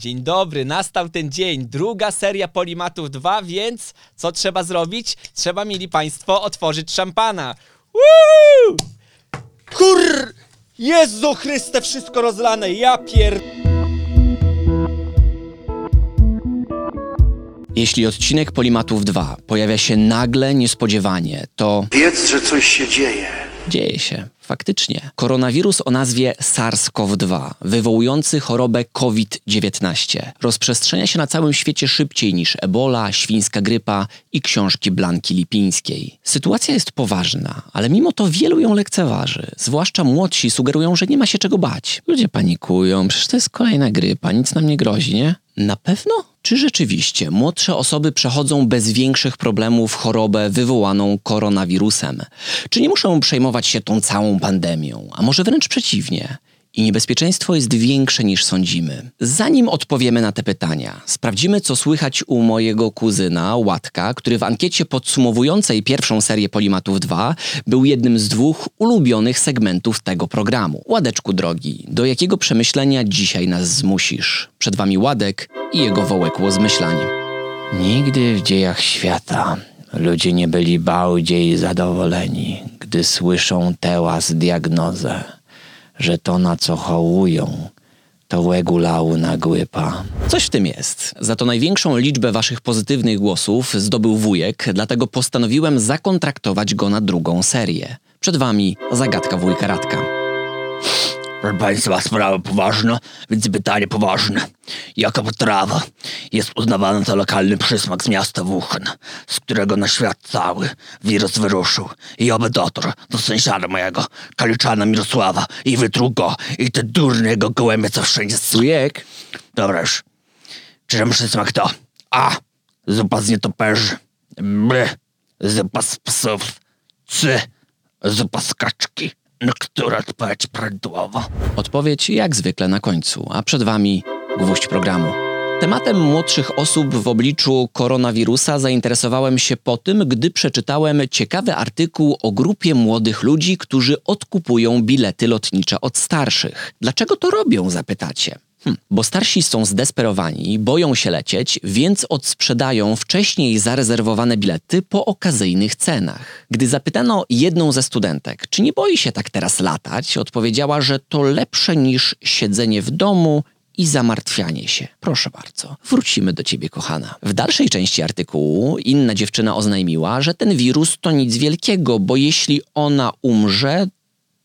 Dzień dobry, nastał ten dzień, druga seria Polimatów 2, więc co trzeba zrobić? Trzeba, mieli Państwo, otworzyć szampana. Woo! Kur... Jezu Chryste, wszystko rozlane, ja pier... Jeśli odcinek Polimatów 2 pojawia się nagle, niespodziewanie, to Wiedz, że coś się dzieje. dzieje się. Faktycznie. Koronawirus o nazwie SARS-CoV-2, wywołujący chorobę COVID-19, rozprzestrzenia się na całym świecie szybciej niż ebola, świńska grypa i książki Blanki Lipińskiej. Sytuacja jest poważna, ale mimo to wielu ją lekceważy. Zwłaszcza młodsi sugerują, że nie ma się czego bać. Ludzie panikują, przecież to jest kolejna grypa, nic nam nie grozi, nie? Na pewno? Czy rzeczywiście młodsze osoby przechodzą bez większych problemów chorobę wywołaną koronawirusem? Czy nie muszą przejmować się tą całą pandemią? A może wręcz przeciwnie? I niebezpieczeństwo jest większe niż sądzimy. Zanim odpowiemy na te pytania, sprawdzimy, co słychać u mojego kuzyna, Łatka, który w ankiecie podsumowującej pierwszą serię Polimatów 2 był jednym z dwóch ulubionych segmentów tego programu. Ładeczku drogi, do jakiego przemyślenia dzisiaj nas zmusisz? Przed wami Ładek i jego wołekło zmyślanie. Nigdy w dziejach świata ludzie nie byli bardziej zadowoleni, gdy słyszą teraz diagnozę, że to na co chorują to regularna grypa. Coś w tym jest. Za to największą liczbę waszych pozytywnych głosów zdobył wujek, dlatego postanowiłem zakontraktować go na drugą serię. Przed wami zagadka wujka Radka. Proszę Państwa, sprawa poważna, więc pytanie poważne. Jaka potrawa jest uznawana za lokalny przysmak z miasta Wuhan, z którego na świat cały wirus wyruszył i obedotor do sąsiada mojego, kaliczana Mirosława i wytruł go i te durne jego gołębie, co wszędzie s- Wujek? Dobra już. Czy ten przysmak to A. Zupa z nietoperzy B. Zupa z psów C. Zupa z kaczki Na która odpowiedź prawidłowa? Odpowiedź jak zwykle na końcu, a przed wami gwóźdź programu. Tematem młodszych osób w obliczu koronawirusa zainteresowałem się po tym, gdy przeczytałem ciekawy artykuł o grupie młodych ludzi, którzy odkupują bilety lotnicze od starszych. Dlaczego to robią, zapytacie? Hm, bo starsi są zdesperowani, boją się lecieć, więc odsprzedają wcześniej zarezerwowane bilety po okazyjnych cenach. Gdy zapytano jedną ze studentek, czy nie boi się tak teraz latać, odpowiedziała, że to lepsze niż siedzenie w domu i zamartwianie się. Proszę bardzo, wrócimy do ciebie, kochana. W dalszej części artykułu inna dziewczyna oznajmiła, że ten wirus to nic wielkiego, bo jeśli ona umrze,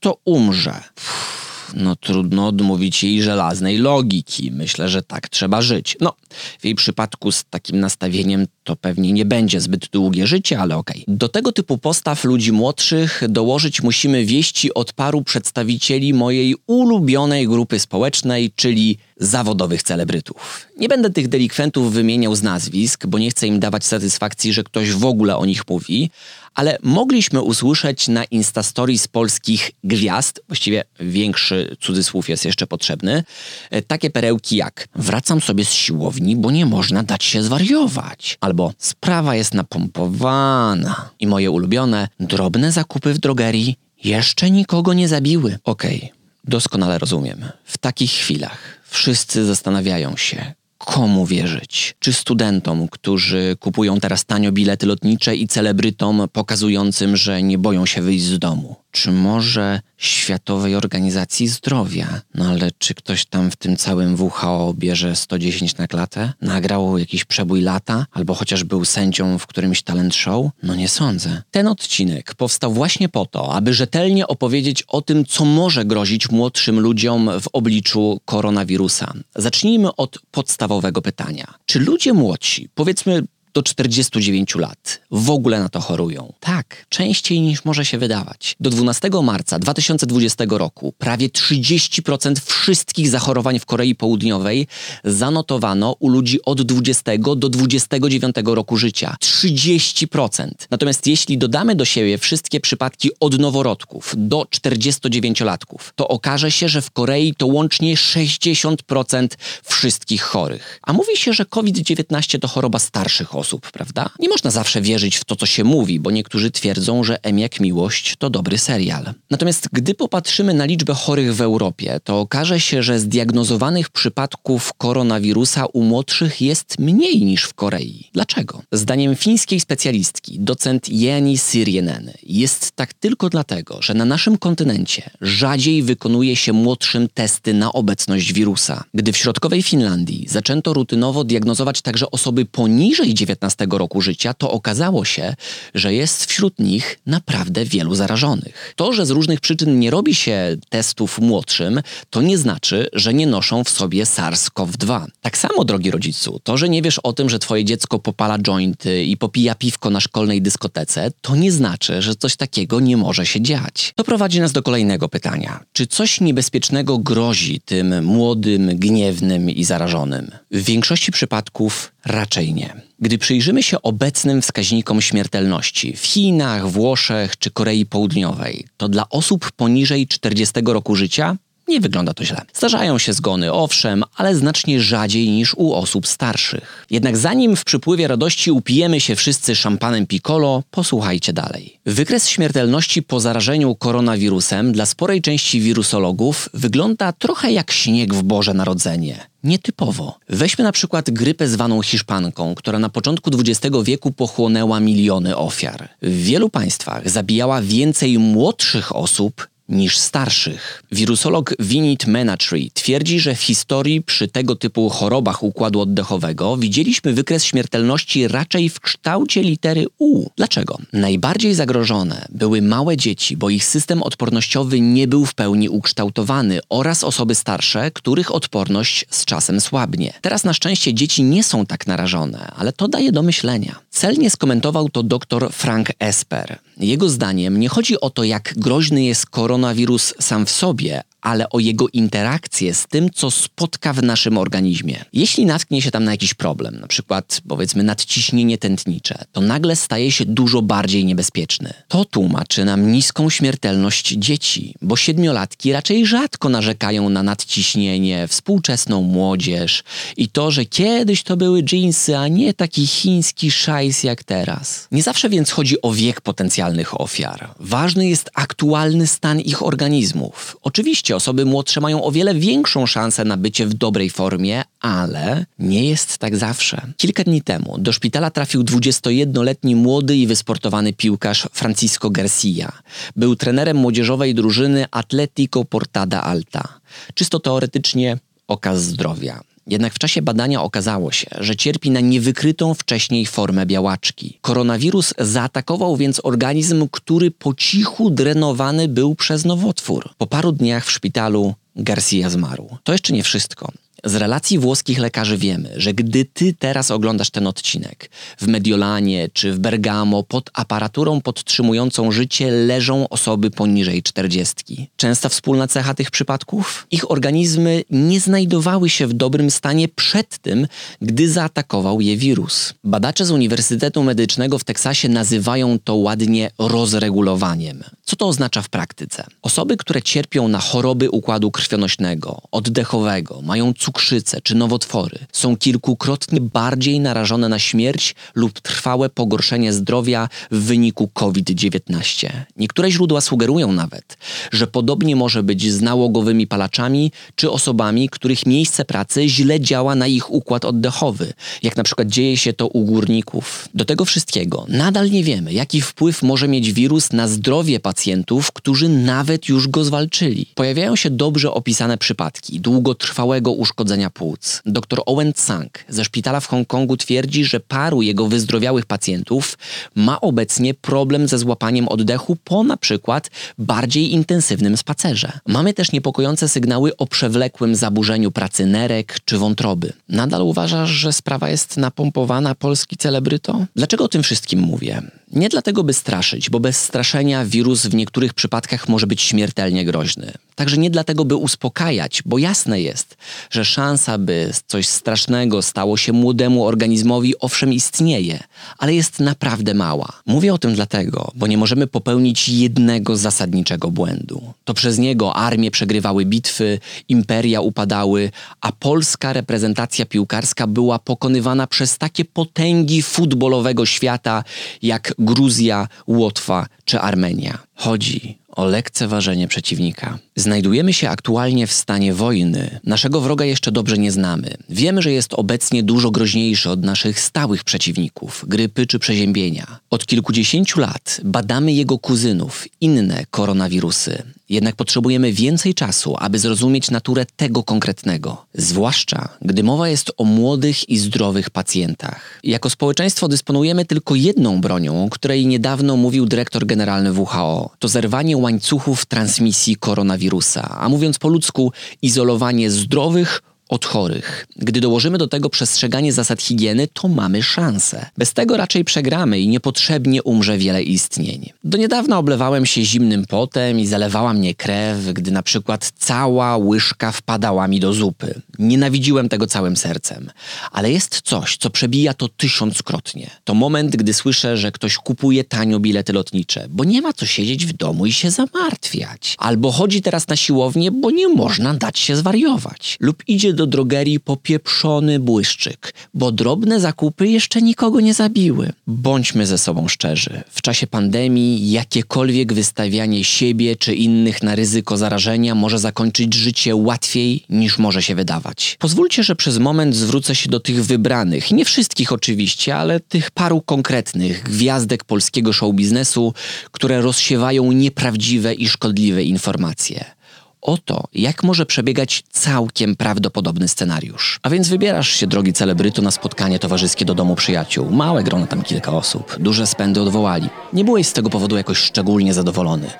to umrze. Pff, No trudno odmówić jej żelaznej logiki. Myślę, że tak trzeba żyć. No, w jej przypadku z takim nastawieniem to pewnie nie będzie zbyt długie życie, ale okej. Do tego typu postaw ludzi młodszych dołożyć musimy wieści od paru przedstawicieli mojej ulubionej grupy społecznej, czyli zawodowych celebrytów. Nie będę tych delikwentów wymieniał z nazwisk, bo nie chcę im dawać satysfakcji, że ktoś w ogóle o nich mówi, ale mogliśmy usłyszeć na Instastory z polskich gwiazd, właściwie większy cudzysłów jest jeszcze potrzebny, e, takie perełki jak wracam sobie z siłowni, bo nie można dać się zwariować, albo sprawa jest napompowana i moje ulubione drobne zakupy w drogerii jeszcze nikogo nie zabiły. Okej, doskonale rozumiem. W takich chwilach wszyscy zastanawiają się, komu wierzyć? Czy studentom, którzy kupują teraz tanio bilety lotnicze i celebrytom pokazującym, że nie boją się wyjść z domu? Czy może Światowej Organizacji Zdrowia? No ale czy ktoś tam w tym całym WHO bierze 110 na klatę? Nagrał jakiś przebój lata? Albo chociaż był sędzią w którymś talent show? No nie sądzę. Ten odcinek powstał właśnie po to, aby rzetelnie opowiedzieć o tym, co może grozić młodszym ludziom w obliczu koronawirusa. Zacznijmy od podstawowego pytania. Czy ludzie młodsi, powiedzmy do 49 lat w ogóle na to chorują. Tak, częściej niż może się wydawać. Do 12 marca 2020 roku prawie 30% wszystkich zachorowań w Korei Południowej zanotowano u ludzi od 20 do 29 roku życia. 30%. Natomiast jeśli dodamy do siebie wszystkie przypadki od noworodków do 49-latków, to okaże się, że w Korei to łącznie 60% wszystkich chorych. A mówi się, że COVID-19 to choroba starszych osób. Sposób, prawda? Nie można zawsze wierzyć w to, co się mówi, bo niektórzy twierdzą, że M jak miłość to dobry serial. Natomiast gdy popatrzymy na liczbę chorych w Europie, to okaże się, że zdiagnozowanych przypadków koronawirusa u młodszych jest mniej niż w Korei. Dlaczego? Zdaniem fińskiej specjalistki, docent Jeni Syrienen, jest tak tylko dlatego, że na naszym kontynencie rzadziej wykonuje się młodszym testy na obecność wirusa. Gdy w środkowej Finlandii zaczęto rutynowo diagnozować także osoby poniżej 19 roku życia, to okazało się, że jest wśród nich naprawdę wielu zarażonych. To, że z różnych przyczyn nie robi się testów młodszym, to nie znaczy, że nie noszą w sobie SARS-CoV-2. Tak samo, drogi rodzicu, to, że nie wiesz o tym, że twoje dziecko popala jointy i popija piwko na szkolnej dyskotece, to nie znaczy, że coś takiego nie może się dziać. To prowadzi nas do kolejnego pytania. Czy coś niebezpiecznego grozi tym młodym, gniewnym i zarażonym? W większości przypadków raczej nie. Gdy przyjrzymy się obecnym wskaźnikom śmiertelności w Chinach, Włoszech czy Korei Południowej, to dla osób poniżej 40 roku życia nie wygląda to źle. Zdarzają się zgony, owszem, ale znacznie rzadziej niż u osób starszych. Jednak zanim w przypływie radości upijemy się wszyscy szampanem Piccolo, posłuchajcie dalej. Wykres śmiertelności po zarażeniu koronawirusem dla sporej części wirusologów wygląda trochę jak śnieg w Boże Narodzenie. Nietypowo. Weźmy na przykład grypę zwaną hiszpanką, która na początku XX wieku pochłonęła miliony ofiar. W wielu państwach zabijała więcej młodszych osób niż starszych. Wirusolog Vinit Menatry twierdzi, że w historii przy tego typu chorobach układu oddechowego widzieliśmy wykres śmiertelności raczej w kształcie litery U. Dlaczego? Najbardziej zagrożone były małe dzieci, bo ich system odpornościowy nie był w pełni ukształtowany oraz osoby starsze, których odporność z czasem słabnie. Teraz na szczęście dzieci nie są tak narażone, ale to daje do myślenia. Celnie skomentował to dr Frank Esper. Jego zdaniem nie chodzi o to, jak groźny jest koronawirus sam w sobie, ale o jego interakcję z tym, co spotka w naszym organizmie. Jeśli natknie się tam na jakiś problem, na przykład powiedzmy nadciśnienie tętnicze, to nagle staje się dużo bardziej niebezpieczny. To tłumaczy nam niską śmiertelność dzieci, bo siedmiolatki raczej rzadko narzekają na nadciśnienie, współczesną młodzież i to, że kiedyś to były dżinsy, a nie taki chiński szajs jak teraz. Nie zawsze więc chodzi o wiek potencjalnych ofiar. Ważny jest aktualny stan ich organizmów. Oczywiście osoby młodsze mają o wiele większą szansę na bycie w dobrej formie, ale nie jest tak zawsze. Kilka dni temu do szpitala trafił 21-letni młody i wysportowany piłkarz Francisco Garcia. Był trenerem młodzieżowej drużyny Atletico Portada Alta. Czysto teoretycznie okaz zdrowia. Jednak w czasie badania okazało się, że cierpi na niewykrytą wcześniej formę białaczki. Koronawirus zaatakował więc organizm, który po cichu drenowany był przez nowotwór. Po paru dniach w szpitalu Garcia zmarł. To jeszcze nie wszystko. Z relacji włoskich lekarzy wiemy, że gdy ty teraz oglądasz ten odcinek, w Mediolanie czy w Bergamo pod aparaturą podtrzymującą życie leżą osoby poniżej czterdziestki. Częsta wspólna cecha tych przypadków? Ich organizmy nie znajdowały się w dobrym stanie przed tym, gdy zaatakował je wirus. Badacze z Uniwersytetu Medycznego w Teksasie nazywają to ładnie rozregulowaniem. Co to oznacza w praktyce? Osoby, które cierpią na choroby układu krwionośnego, oddechowego, mają cukrzycę czy nowotwory, są kilkukrotnie bardziej narażone na śmierć lub trwałe pogorszenie zdrowia w wyniku COVID-19. Niektóre źródła sugerują nawet, że podobnie może być z nałogowymi palaczami czy osobami, których miejsce pracy źle działa na ich układ oddechowy, jak na przykład dzieje się to u górników. Do tego wszystkiego nadal nie wiemy, jaki wpływ może mieć wirus na zdrowie pacjentów, którzy nawet już go zwalczyli. Pojawiają się dobrze opisane przypadki długotrwałego uszkodzenia płuc. Dr Owen Tsang ze szpitala w Hongkongu twierdzi, że paru jego wyzdrowiałych pacjentów ma obecnie problem ze złapaniem oddechu po na przykład bardziej intensywnym spacerze. Mamy też niepokojące sygnały o przewlekłym zaburzeniu pracy nerek czy wątroby. Nadal uważasz, że sprawa jest napompowana polski celebryto? Dlaczego o tym wszystkim mówię? Nie dlatego, by straszyć, bo bez straszenia wirus w niektórych przypadkach może być śmiertelnie groźny. Także nie dlatego, by uspokajać, bo jasne jest, że szansa, by coś strasznego stało się młodemu organizmowi, owszem istnieje, ale jest naprawdę mała. Mówię o tym dlatego, bo nie możemy popełnić jednego zasadniczego błędu. To przez niego armie przegrywały bitwy, imperia upadały, a polska reprezentacja piłkarska była pokonywana przez takie potęgi futbolowego świata jak Gruzja, Łotwa czy Armenia. Chodzi o lekceważenie przeciwnika. Znajdujemy się aktualnie w stanie wojny. Naszego wroga jeszcze dobrze nie znamy. Wiemy, że jest obecnie dużo groźniejszy od naszych stałych przeciwników, grypy czy przeziębienia. Od kilkudziesięciu lat badamy jego kuzynów, inne koronawirusy. Jednak potrzebujemy więcej czasu, aby zrozumieć naturę tego konkretnego. Zwłaszcza, gdy mowa jest o młodych i zdrowych pacjentach. Jako społeczeństwo dysponujemy tylko jedną bronią, o której niedawno mówił dyrektor generalny WHO. To zerwanie łańcuchów transmisji koronawirusa, a mówiąc po ludzku, izolowanie zdrowych od chorych. Gdy dołożymy do tego przestrzeganie zasad higieny, to mamy szansę. Bez tego raczej przegramy i niepotrzebnie umrze wiele istnień. Do niedawna oblewałem się zimnym potem i zalewała mnie krew, gdy na przykład cała łyżka wpadała mi do zupy. Nienawidziłem tego całym sercem. Ale jest coś, co przebija to tysiąckrotnie. To moment, gdy słyszę, że ktoś kupuje tanio bilety lotnicze, bo nie ma co siedzieć w domu i się zamartwiać. Albo chodzi teraz na siłownię, bo nie można dać się zwariować. Lub idzie do drogerii popieprzony błyszczyk, bo drobne zakupy jeszcze nikogo nie zabiły. Bądźmy ze sobą szczerzy. W czasie pandemii jakiekolwiek wystawianie siebie czy innych na ryzyko zarażenia może zakończyć życie łatwiej niż może się wydawać. Pozwólcie, że przez moment zwrócę się do tych wybranych, nie wszystkich oczywiście, ale tych paru konkretnych gwiazdek polskiego show biznesu, które rozsiewają nieprawdziwe i szkodliwe informacje o to, jak może przebiegać całkiem prawdopodobny scenariusz. A więc wybierasz się, drogi celebryto, na spotkanie towarzyskie do domu przyjaciół. Małe grono tam kilka osób. Duże spędy odwołali. Nie byłeś z tego powodu jakoś szczególnie zadowolony.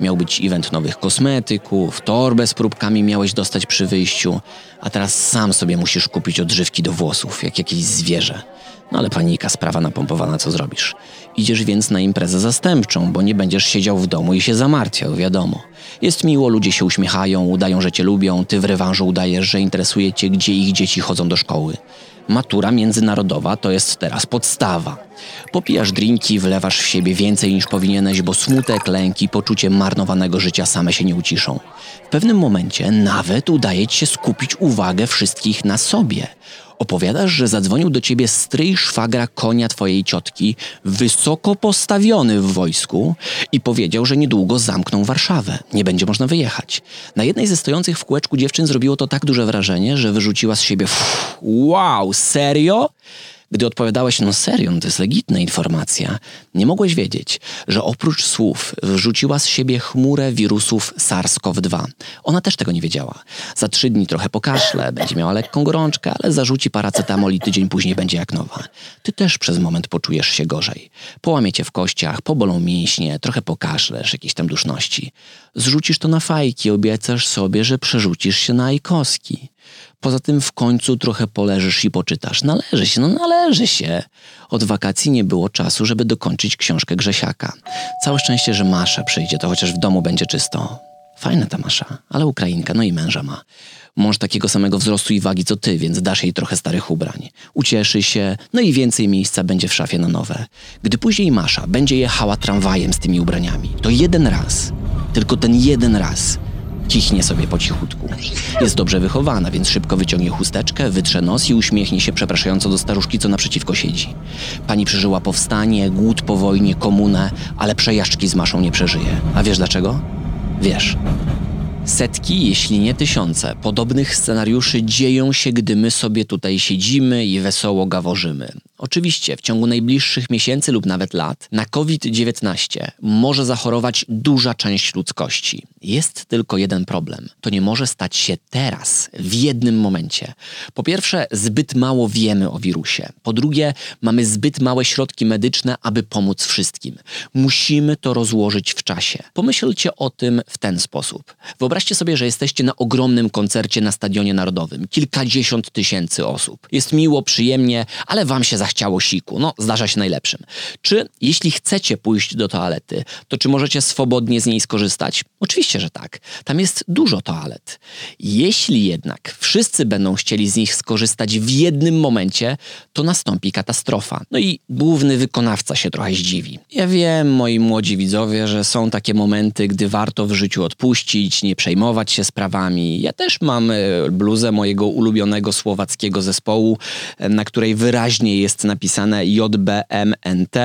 Miał być event nowych kosmetyków, torbę z próbkami miałeś dostać przy wyjściu, a teraz sam sobie musisz kupić odżywki do włosów, jak jakieś zwierzę. No ale panika, sprawa napompowana, co zrobisz? Idziesz więc na imprezę zastępczą, bo nie będziesz siedział w domu i się zamartwiał, wiadomo. Jest miło, ludzie się uśmiechają, udają, że cię lubią, ty w rewanżu udajesz, że interesuje cię, gdzie ich dzieci chodzą do szkoły. Matura międzynarodowa to jest teraz podstawa. Popijasz drinki, wlewasz w siebie więcej niż powinieneś, bo smutek, lęk i poczucie marnowanego życia same się nie uciszą. W pewnym momencie nawet udaje ci się skupić uwagę wszystkich na sobie. Opowiadasz, że zadzwonił do ciebie stryj szwagra konia twojej ciotki, wysoko postawiony w wojsku i powiedział, że niedługo zamkną Warszawę. Nie będzie można wyjechać. Na jednej ze stojących w kółeczku dziewczyn zrobiło to tak duże wrażenie, że wyrzuciła z siebie wow, serio? Gdy odpowiadałeś, no serio, no to jest legitna informacja, nie mogłeś wiedzieć, że oprócz słów wrzuciła z siebie chmurę wirusów SARS-CoV-2. Ona też tego nie wiedziała. Za trzy dni trochę pokaszle, będzie miała lekką gorączkę, ale zarzuci paracetamol i tydzień później będzie jak nowa. Ty też przez moment poczujesz się gorzej. Połamie cię w kościach, pobolą mięśnie, trochę pokaszlesz, jakieś tam duszności. Zrzucisz to na fajki, obiecasz sobie, że przerzucisz się na ajkoski. Poza tym w końcu trochę poleżysz i poczytasz. Należy się, no należy się. Od wakacji nie było czasu, żeby dokończyć książkę Grzesiaka. Całe szczęście, że Masza przyjdzie, to chociaż w domu będzie czysto. Fajna ta Masza, ale Ukrainka, no i męża ma. Mąż takiego samego wzrostu i wagi co ty, więc dasz jej trochę starych ubrań. Ucieszy się, no i więcej miejsca będzie w szafie na nowe. Gdy później Masza będzie jechała tramwajem z tymi ubraniami, to jeden raz, tylko ten jeden raz Kichnie sobie po cichutku. Jest dobrze wychowana, więc szybko wyciągnie chusteczkę, wytrze nos i uśmiechnie się przepraszająco do staruszki, co naprzeciwko siedzi. Pani przeżyła powstanie, głód po wojnie, komunę, ale przejażdżki z maszą nie przeżyje. A wiesz dlaczego? Wiesz. Setki, jeśli nie tysiące, podobnych scenariuszy dzieją się, gdy my sobie tutaj siedzimy i wesoło gaworzymy. Oczywiście w ciągu najbliższych miesięcy lub nawet lat na COVID-19 może zachorować duża część ludzkości. Jest tylko jeden problem. To nie może stać się teraz, w jednym momencie. Po pierwsze, zbyt mało wiemy o wirusie. Po drugie, mamy zbyt małe środki medyczne, aby pomóc wszystkim. Musimy to rozłożyć w czasie. Pomyślcie o tym w ten sposób. Wyobraźcie sobie, że jesteście na ogromnym koncercie na Stadionie Narodowym. Kilkadziesiąt tysięcy osób. Jest miło, przyjemnie, ale wam się za zachciało siku. No, zdarza się najlepszym. Czy jeśli chcecie pójść do toalety, to czy możecie swobodnie z niej skorzystać? Oczywiście, że tak. Tam jest dużo toalet. Jeśli jednak wszyscy będą chcieli z nich skorzystać w jednym momencie, to nastąpi katastrofa. No i główny wykonawca się trochę zdziwi. Ja wiem, moi młodzi widzowie, że są takie momenty, gdy warto w życiu odpuścić, nie przejmować się sprawami. Ja też mam e, bluzę mojego ulubionego słowackiego zespołu, e, na której wyraźnie jest napisane JBMNT,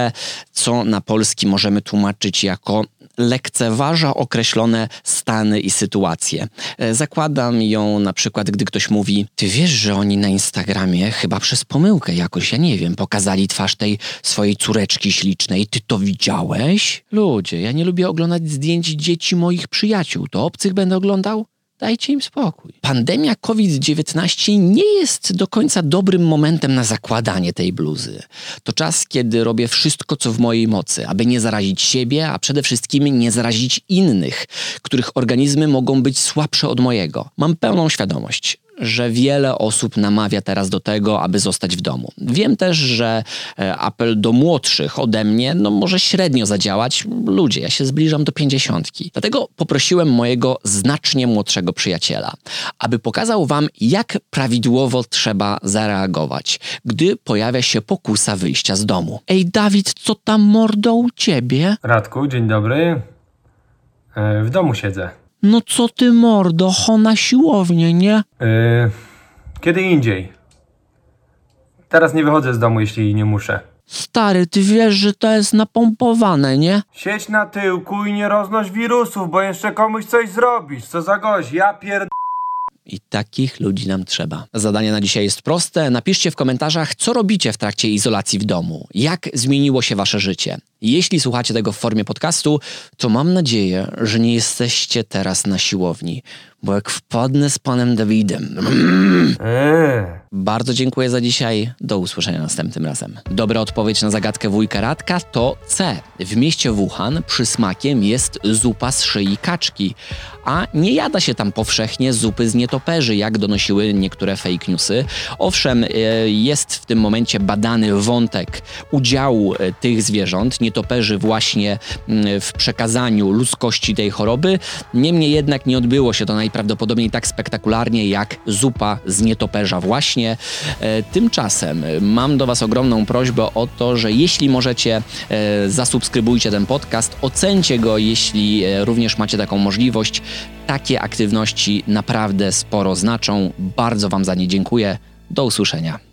co na polski możemy tłumaczyć jako lekceważa określone stany i sytuacje. E, Zakładam ją na przykład, gdy ktoś mówi: Ty wiesz, że oni na Instagramie chyba przez pomyłkę jakoś, ja nie wiem, pokazali twarz tej swojej córeczki ślicznej. Ty to widziałeś? Ludzie, ja nie lubię oglądać zdjęć dzieci moich przyjaciół. To obcych będę oglądał? Dajcie im spokój. Pandemia COVID-19 nie jest do końca dobrym momentem na zakładanie tej bluzy. To czas, kiedy robię wszystko, co w mojej mocy, aby nie zarazić siebie, a przede wszystkim nie zarazić innych, których organizmy mogą być słabsze od mojego. Mam pełną świadomość, że wiele osób namawia teraz do tego, aby zostać w domu. Wiem też, że e, apel do młodszych ode mnie no, może średnio zadziałać. Ludzie, ja się zbliżam do pięćdziesiątki. Dlatego poprosiłem mojego znacznie młodszego przyjaciela, aby pokazał wam, jak prawidłowo trzeba zareagować, gdy pojawia się pokusa wyjścia z domu. Ej, Dawid, co tam mordo u ciebie? Radku, dzień dobry. E, w domu siedzę. No co ty mordo, ho na siłownię, nie? E, kiedy indziej. Teraz nie wychodzę z domu, jeśli nie muszę. Stary, ty wiesz, że to jest napompowane, nie? Siedź na tyłku i nie roznoś wirusów, bo jeszcze komuś coś zrobisz. Co za gość, ja pierd... I takich ludzi nam trzeba. Zadanie na dzisiaj jest proste. Napiszcie w komentarzach, co robicie w trakcie izolacji w domu. Jak zmieniło się wasze życie. Jeśli słuchacie tego w formie podcastu, to mam nadzieję, że nie jesteście teraz na siłowni, bo jak wpadnę z panem Dawidem. Eee. Bardzo dziękuję za dzisiaj. Do usłyszenia następnym razem. Dobra odpowiedź na zagadkę wujka Radka to C. W mieście Wuhan przysmakiem jest zupa z szyi kaczki, a nie jada się tam powszechnie zupy z nietoperzy, jak donosiły niektóre fake newsy. Owszem, e, jest w tym momencie badany wątek udziału e, tych zwierząt, nietoperzy właśnie mm, w przekazaniu ludzkości tej choroby. Niemniej jednak nie odbyło się to najprawdopodobniej tak spektakularnie jak zupa z nietoperza właśnie. E, Tymczasem mam do Was ogromną prośbę o to, że jeśli możecie, e, zasubskrybujcie ten podcast, ocencie go, jeśli e, również macie taką możliwość. Takie aktywności naprawdę sporo znaczą. Bardzo Wam za nie dziękuję. Do usłyszenia.